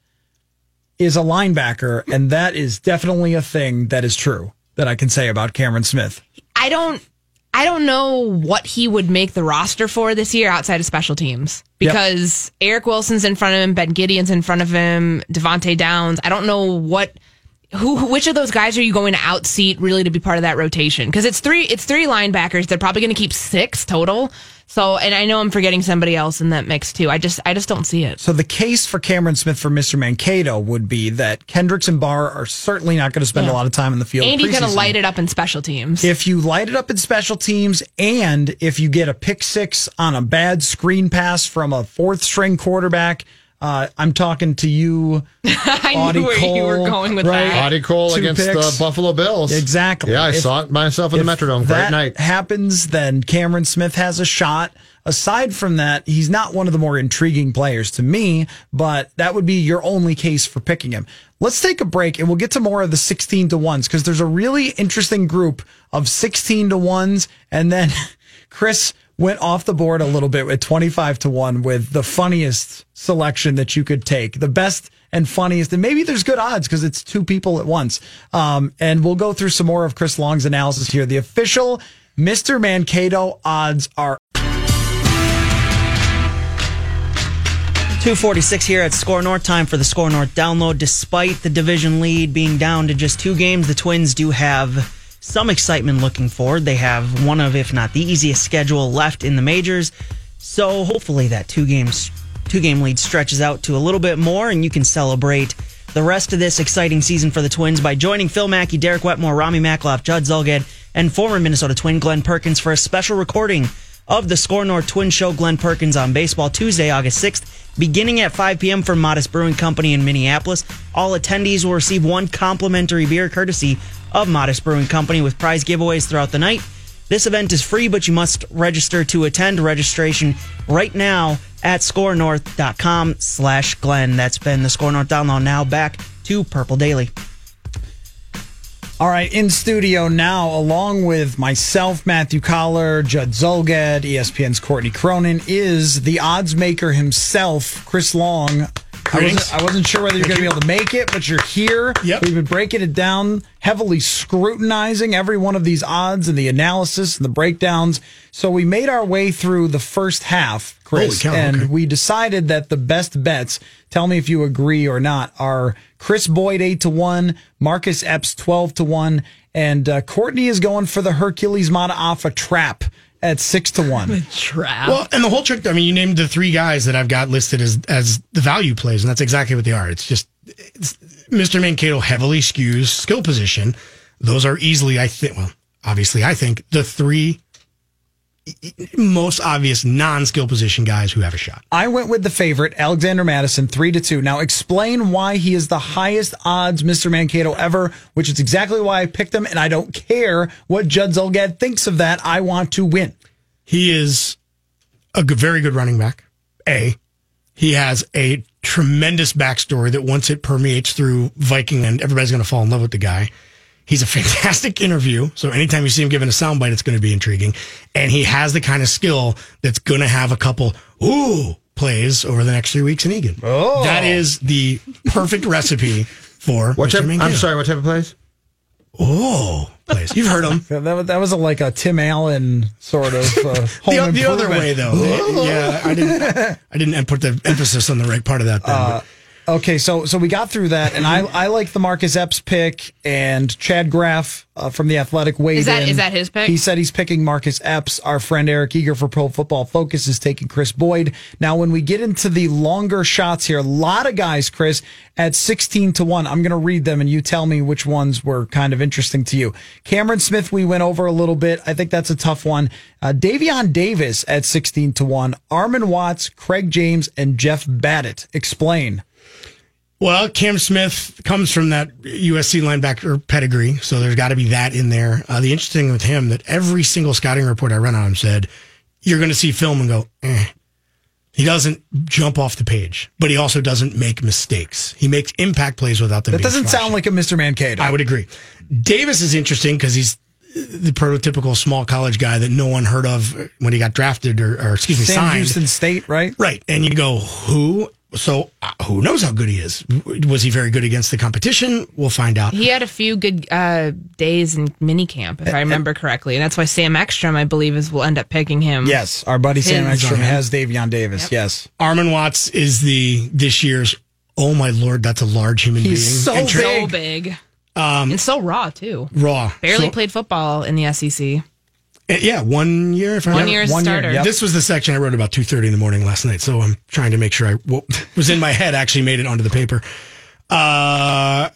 is a linebacker, and that is definitely a thing that is true that I can say about Cameron Smith. I don't I don't know what he would make the roster for this year outside of special teams Yep. because Eric Wilson's in front of him, Ben Gedeon's in front of him, Devante Downs. I don't know what who- which of those guys are you going to outseat really to be part of that rotation? Because it's three it's three linebackers. They're probably going to keep six total. So, and I know I'm forgetting somebody else in that mix too. I just I just don't see it. So the case for Cameron Smith for Mr. Mankato would be that Kendricks and Barr are certainly not going to spend Yeah. a lot of time in the field. And he's going to light it up in special teams. If you light it up in special teams and if you get a pick six on a bad screen pass from a fourth string quarterback, uh, I'm talking to you, I Audie knew where you were going with right? that. Audie Cole Two against picks. the Buffalo Bills. Exactly. Yeah, I If- saw it myself in the if Metrodome. Great that night. happens, then Cameron Smith has a shot. Aside from that, he's not one of the more intriguing players to me, but that would be your only case for picking him. Let's take a break and we'll get to more of the 16 to 1s because there's a really interesting group of 16 to 1s. And then Chris went off the board a little bit at 25 to 1 with the funniest selection that you could take. The best and funniest, and maybe there's good odds because it's two people at once. Um, and we'll go through some more of Chris Long's analysis here. The official Mr. Mankato odds are 246 here at SKOR North. Time for the SKOR North download. Despite the division lead being down to just two games, the Twins do have some excitement looking forward. They have one of, if not the easiest schedule left in the majors. So hopefully that two games, two game lead stretches out to a little bit more and you can celebrate the rest of this exciting season for the Twins by joining Phil Mackey, Derek Wetmore, Rami Makloff, Judd Zulgad, and former Minnesota Twin Glen Perkins for a special recording of the SKOR North Twin Show Glen Perkins on Baseball Tuesday, August 6th, beginning at 5 p.m. from Modest Brewing Company in Minneapolis. All attendees will receive one complimentary beer courtesy of Modest Brewing Company with prize giveaways throughout the night. This event is free, but you must register to attend. Registration right now at skornorth.com slash Glenn. That's been the SKOR North Download. Now back to Purple Daily. All right, in studio now, along with myself, Matthew Coller, Judd Zulgad, ESPN's Courtney Cronin, is the odds maker himself, Chris Long. I wasn't, I wasn't sure whether you're going to be able to make it, but you're here. Yep. We've been breaking it down, heavily scrutinizing every one of these odds and the analysis and the breakdowns. So we made our way through the first half, Chris, cow, and okay. we decided that the best bets, tell me if you agree or not, are Chris Boyd 8 to 1, Marcus Epps 12 to 1, and uh, Courtney is going for the Hercules Mataafa trap at 6 to 1. Trap. Well, and the whole trick, I mean, you named the three guys that I've got listed as as the value plays, and that's exactly what they are. It's just it's, Mr. Mankato heavily skews skill position. Those are easily, I think, well, obviously, I think the three most obvious non-skill position guys who have a shot. I went with the favorite, Alexander Mattison, 3 to 2. Now explain why he is the highest odds Mr. Mankato ever, which is exactly why I picked him, and I don't care what Judd Zulgad thinks of that. I want to win. He is a good, very good running back. A. He has a tremendous backstory that once it permeates through Viking and everybody's going to fall in love with the guy. He's a fantastic interview. So anytime you see him giving a soundbite, it's going to be intriguing. And he has the kind of skill that's going to have a couple, ooh, plays over the next three weeks in Eagan. Oh. That is the perfect recipe for What Mr. type, I'm sorry, what type of plays? Oh, plays. You've heard him. That, was- that was a, like a Tim Allen sort of uh, home the, the other way though. yeah, I didn't. I didn't put the emphasis on the right part of that. Then, but- Okay, so so we got through that, and I I like the Marcus Epps pick and Chad Graff uh, from the Athletic weighed Is that- in. is that his pick? He said he's picking Marcus Epps. Our friend Eric Eager for Pro Football Focus is taking Chris Boyd. Now, when we get into the longer shots here, a lot of guys, Chris, at sixteen to one. I'm going to read them, and you tell me which ones were kind of interesting to you. Cameron Smith, we went over a little bit. I think that's a tough one. Uh, Davion Davis at sixteen to one. Armon Watts, Craig James, and Jeff Badet. Explain. Well, Cam Smith comes from that USC linebacker pedigree, so there's got to be that in there. Uh, the interesting thing with him that every single scouting report I run on him said you're going to see film and go, eh. He doesn't jump off the page, but he also doesn't make mistakes. He makes impact plays without them. That doesn't flashy. sound like a Mr. Mankato. I would agree. Davis is interesting because he's the prototypical small college guy that no one heard of when he got drafted or, or excuse me, Sam signed. Houston State, right? Right. And you go, who? So uh, who knows how good he is? Was he very good against the competition? We'll find out. He had a few good uh, days in minicamp, if I remember correctly, and that's why Sam Ekstrom, I believe, is will end up picking him. Yes, our buddy Sam Ekstrom has Davion Davis. Yes, Armon Watts is the this year's. Oh my lord, that's a large human He's being. so And tra- so big Um, and so raw too. raw. Barely So- played football in the SEC. Uh, Yeah, one year. If I One remember. year as a One year, starter. yep. This was the section I wrote about two thirty in the morning last night. So I'm trying to make sure I what was in my head actually made it onto the paper. Uh,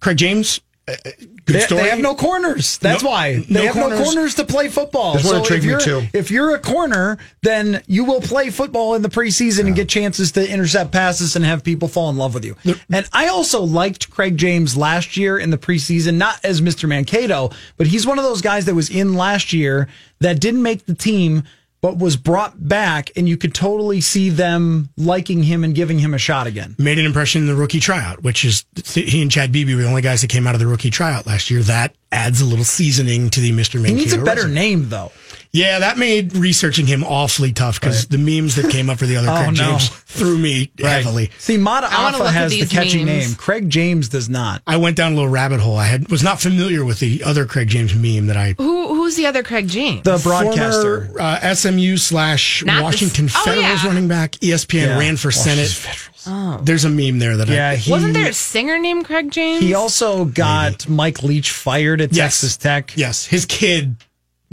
Craig James, good they, story. they have no corners. That's No- why they no have no corners. corners to play football. So if you're too. if you're a corner, then you will play football in the preseason and get chances to intercept passes and have people fall in love with you. And I also liked Craig James last year in the preseason, not as Mr. Mankato, but he's one of those guys that was in last year that didn't make the team. But was brought back, and you could totally see them liking him and giving him a shot again. made an impression in the rookie tryout, which is he and Chad Beebe were the only guys that came out of the rookie tryout last year. That adds a little seasoning to the Mr. Mankato. He needs a better resume. name, though. Yeah, that made researching him awfully tough because the memes that came up for the other Oh, Craig no. James threw me heavily. See, Mata I Alpha has the catchy memes. name. Craig James does not. I went down a little rabbit hole. I had was not familiar with the other Craig James meme that I Who who's the other Craig James? The broadcaster. former uh, SMU slash Not the- Washington oh, Federals yeah. running back. ESPN Yeah. ran for Washington Senate. There's a meme there that Yeah, I, he, Wasn't there a singer named Craig James? He also got Mike Leach fired at Yes. Texas Tech. yes, his kid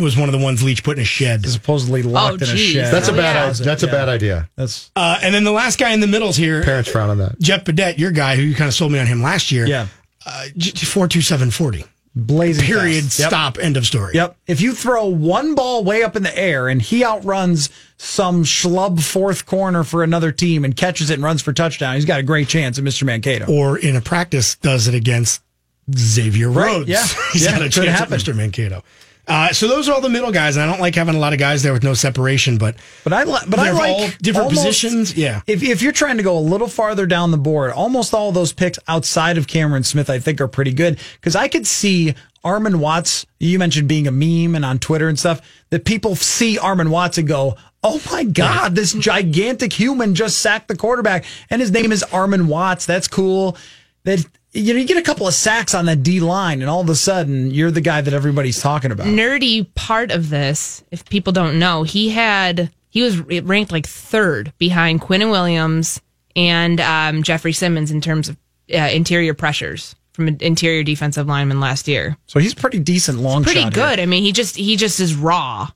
was one of the ones Leach put in a shed. Supposedly locked in a geez. shed. That's a Oh, bad. yeah. idea. That's a Yeah. bad idea. That's Uh, and then the last guy in the middle's here, Parents frown on that. Jeff Badet, your guy who you kind of sold me on him last year. yeah. Uh, four two seven forty. blazing Period. fast. Yep. Stop. End of story. Yep. If you throw one ball way up in the air and he outruns some schlub fourth corner for another team and catches it and runs for touchdown, he's got a great chance at Mr. Mankato. Or in a practice, does it against Xavier Right, Rhodes. yeah. He's Yeah, got a it could chance happen. at Mr. Mankato. Uh, so those are all the middle guys, and I don't like having a lot of guys there with no separation. But But I, li- but I like all different almost- positions. Yeah. If if you're trying to go a little farther down the board, almost all those picks outside of Cameron Smith, I think, are pretty good because I could see Armon Watts. You mentioned being a meme and on Twitter and stuff that people see Armon Watts and go. Oh my God, this gigantic human just sacked the quarterback, and his name is Armon Watts. That's cool. That you know, you get a couple of sacks on that D line, and all of a sudden, you're the guy that everybody's talking about. nerdy part of this, if people don't know, he had he was ranked like third behind Quinnen Williams and um, Jeffrey Simmons in terms of uh, interior pressures from an interior defensive lineman last year. So he's pretty decent long Pretty shot here. good. I mean, he just he just is raw.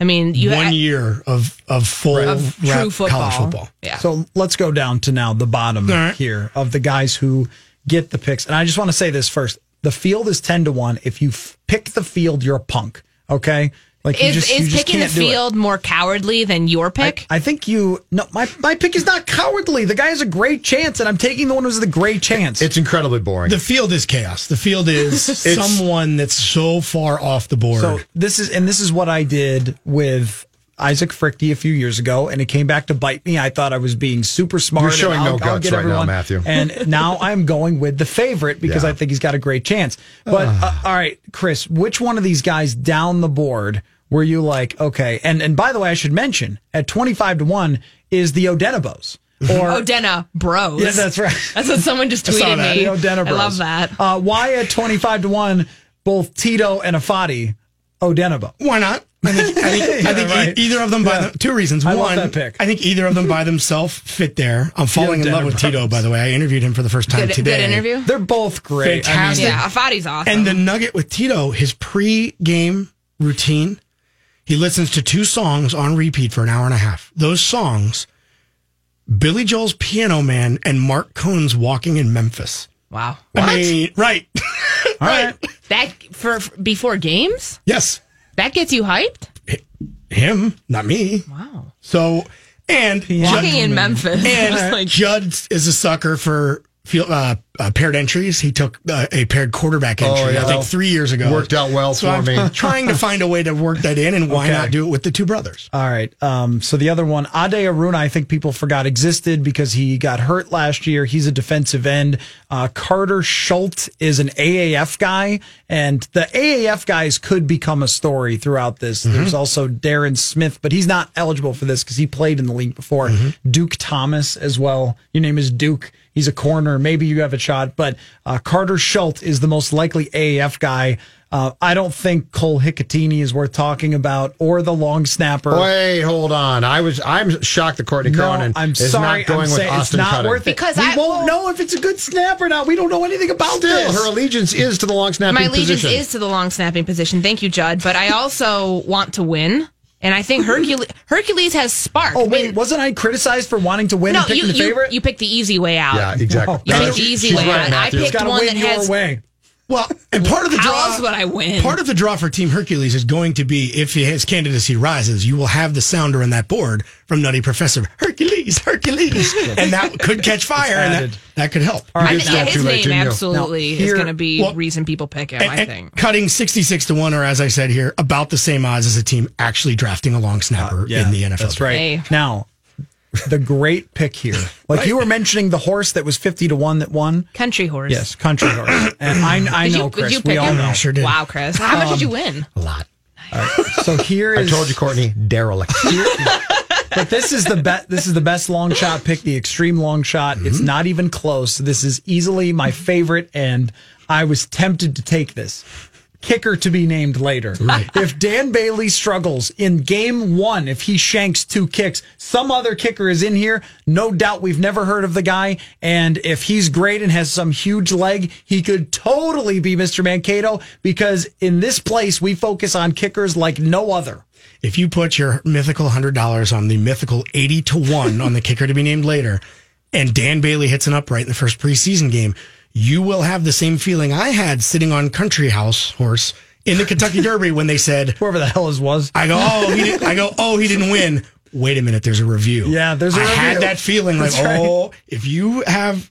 I mean, you one year of of full Of true football. college football. Yeah. So let's go down to now the bottom All right. here of the guys who get the picks. And I just want to say this first. The field is 10 to 1. If you f- pick the field, you're a punk. Okay? Like you is just, you is just picking the can't do field more cowardly than your pick? I think you no my my pick is not cowardly. The guy has a great chance and I'm taking the one who's the great chance. It's incredibly boring. The field is chaos. The field is someone that's so far off the board. So this is and this is what I did with Isaac Fruechte a few years ago, and it came back to bite me. I thought I was being super smart. You're showing and no I'll- I'll guts get right now. Matthew. And now I'm going with the favorite because Yeah. I think he's got a great chance. But uh, all right, Chris, which one of these guys down the board were you like? Okay, and and by the way, I should mention at 25 to one is the Odenigbos. Or Odena Bros. yeah, that's right. That's what someone just I saw tweeted that. me. The Odena I love that. Uh, why at 25 to 1, both Tito and Ifeadi, Odenigbo? Why not? I think, I think, I think Yeah, e- right. either of them by Yeah. them, two reasons. I love One, that pick. I think either of them by themselves fit there. I'm falling in love with Tito, by the way. I interviewed him for the first time Good, today. good interview. They're both great. Fantastic. Yeah, Ifeadi's awesome. And the nugget with Tito, his pre-game routine, he listens to two songs on repeat for an hour and a half. Those songs, Billy Joel's Piano Man and Marc Cohn's Walking in Memphis. wow. I mean, right. All right. That for, for before games? yes. That gets you hyped? Him, not me. Wow. So, and Walking in Memphis. And like- Judd is a sucker for field, uh, uh, paired entries. He took uh, a paired quarterback entry, Oh, yeah, I think, three years ago. worked out well so for I'm me. trying to find a way to work that in, and why Okay. not do it with the two brothers? All right. Um, so the other one, Ade Aruna, I think people forgot existed because he got hurt last year. He's a defensive end. Uh, Carter Schultz is an AAF guy, and the AAF guys could become a story throughout this. There's also Darren Smith, but he's not eligible for this because he played in the league before. Duke Thomas as well. Your name is Duke. He's a corner. Maybe you have a shot, but uh, Carter Schultz is the most likely AAF guy. Uh, I don't think Cole Hikutini is worth talking about, or the long snapper. Wait, hold on. I was I'm shocked that Courtney No, Cronin I'm is sorry. not going I'm with saying Austin it's not Cutting. worth it Because we I- won't know if it's a good snap or not. We don't know anything about Still, this. her allegiance is to the long snapping position. My allegiance position. is to the long snapping position. Thank you, Judd. But I also want to win. And I think Hercules Hercules has spark. oh I wait, mean, wasn't I criticized for wanting to win no, and picking you, the you, favorite? you picked the easy way out. yeah, exactly. You picked the easy she's way right, out. I picked Got to one win that has way. Well, and part of the draw. else would I win? Part of the draw for Team Hercules is going to be if his candidacy rises, you will have the sounder on that board from Nutty Professor Hercules, Hercules, and that could catch fire, and that, that could help. I You think, yeah, his too late, name absolutely Now, is going to be well, reason people pick him. And- I think. cutting 66 to 1, or as I said here, about the same odds as a team actually drafting a long snapper uh, in the NFL. That's right. Hey. Now, the great pick here, like you were mentioning, the horse that was fifty to one that won. Country horse. Yes, country horse, and I, I know, you, Chris. we all him? know. Sure did. Wow, Chris. How much did you win? A lot. So here I told you, Courtney, derelict. But this is the best. This is the best long shot pick, the extreme long shot. It's Mm-hmm. not even close. This is easily my favorite, and I was tempted to take this. Kicker to be named later. Right. If Dan Bailey struggles in game one, if he shanks two kicks, some other kicker is in here. No doubt we've never heard of the guy. And if he's great and has some huge leg, he could totally be Mr. Mankato because in this place, we focus on kickers like no other. If you put your mythical $100 on the mythical 80 to 1 on the kicker to be named later, and Dan Bailey hits an upright in the first preseason game, you will have the same feeling I had sitting on Country House horse in the Kentucky Derby when they said whoever the hell his was. I go, oh, he didn't, I go, oh, he didn't win. Wait a minute, there's a review. Yeah, there's a I review. had that feeling like, right. oh, if you have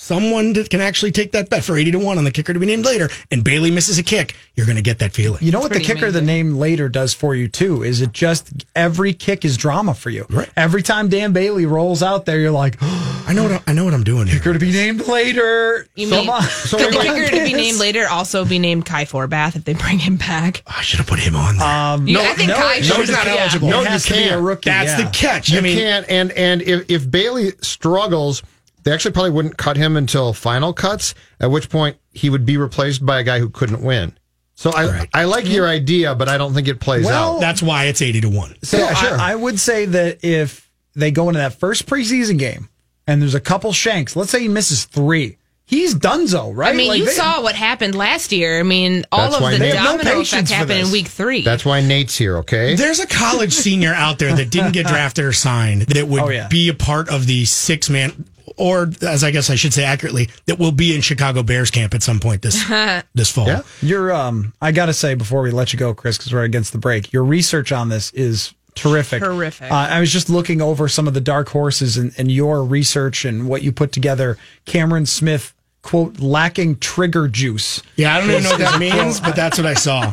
someone that can actually take that bet for 80 to 1 on the kicker to be named later and Bailey misses a kick, you're going to get that feeling. You know what the kicker, the name later does for you too? Is it just every kick is drama for you? Right. Every time Dan Bailey rolls out there, you're like, I know what I, I know what I'm doing here. kicker to be named later. You Come mean on. could the kicker to be named later also be named Kai Forbath if they bring him back? I should have put him on there. Um, You- I think Kai no, should he's not yeah. eligible. It No, has you to be a can't. rookie. That's yeah. the catch. You I mean, can't, and and if, if Bailey struggles, they actually probably wouldn't cut him until final cuts. At which point he would be replaced by a guy who couldn't win. So I Right. I like your idea, but I don't think it plays Well, out. that's why it's 80 to 1. So Yeah, sure. I, I would say that if they go into that first preseason game and there's a couple shanks, let's say he misses three, he's donezo, right? I mean, Like, you they- saw what happened last year. I mean, all of the they have no effect happened in week three. That's why Nate's here. Okay. There's a college senior out there that didn't get drafted or signed that would Oh, yeah. be a part of the six man, or as I guess I should say accurately, that will be in Chicago Bears camp at some point this this fall. Yeah. Your um, I gotta say before we let you go, Chris, because we're against the break. Your research on this is terrific. Terrific. Uh, I was just looking over some of the dark horses and, and your research and what you put together. Cameron Smith quote lacking trigger juice. Yeah, I don't even know what that means, but that's what I saw.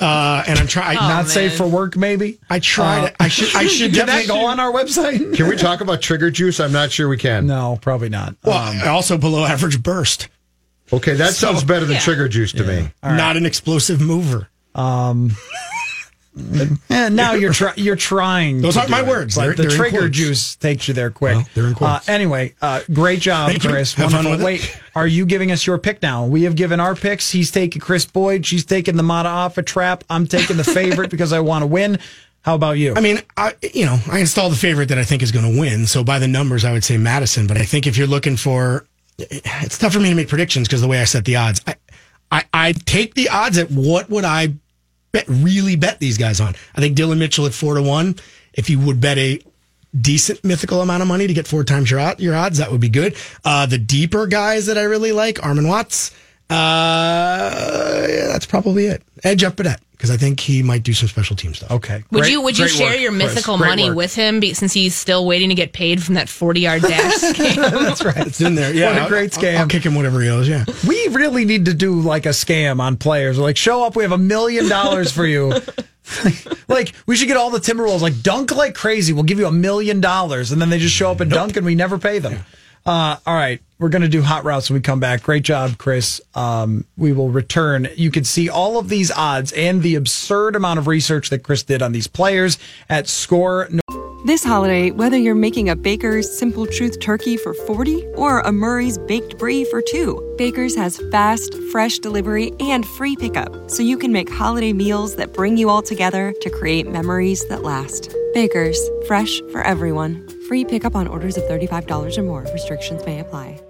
Uh, and I'm trying. Oh, Not safe for work, maybe. I tried. Uh, it. I should. I should Can that definitely go on our website? Can we talk about trigger juice? I'm not sure we can. No, probably not. Well, um, also below average burst. Okay, that sounds better than yeah. trigger juice to me. Not an explosive mover. Um, Eh, now you're try, you're trying. Those aren't my it, words. They're- the they're trigger juice takes you there quick. Well, they're in quotes. Uh, anyway, uh, great job, Thank. Chris. Wonderful. with it. Wait, are you giving us your pick now? We have given our picks. He's taking Chris Boyd. She's taking the Mataafa trap. I'm taking the favorite because I want to win. How about you? I mean, I you know, I installed the favorite that I think is going to win. So by the numbers, I would say Mattison. But I think if you're looking for, it's tough for me to make predictions because the way I set the odds, I, I, I take the odds at what would I bet really bet these guys on. I think Dillon Mitchell at four to one. If you would bet a decent mythical amount of money to get four times your your odds, that would be good. Uh, the deeper guys that I really like, Armon Watts. Uh, yeah, that's probably it. Edge up at because I think he might do some special team stuff. okay. Would Great- you would you great share work, your Chris. mythical Great money work. with him be, since he's still waiting to get paid from that forty yard dash scam? That's right. It's in there. Yeah, What a I'll- great I'll- scam. I'll, kick him whatever he owes. Yeah. We really need to do like a scam on players. Like, show up, we have a million dollars for you. like, we should get all the Timberwolves, like, dunk like crazy. We'll give you a million dollars. And then they just show up and dunk and we never pay them. Uh, all right. We're going to do hot routes when we come back. Great job, Chris. Um, we will return. You can see all of these odds and the absurd amount of research that Chris did on these players at score. This holiday, whether you're making a Baker's Simple Truth turkey for 40 or a Murray's Baked Brie for 2, Baker's has fast, fresh delivery and free pickup, so you can make holiday meals that bring you all together to create memories that last. Baker's, fresh for everyone. Free pickup on orders of $35 or more. Restrictions may apply.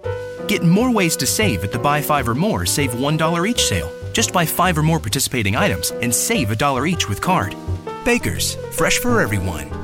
Get more ways to save at the Buy Five or More Save $1 each sale. Just buy five or more participating items and save a dollar each with card. Baker's, fresh for everyone.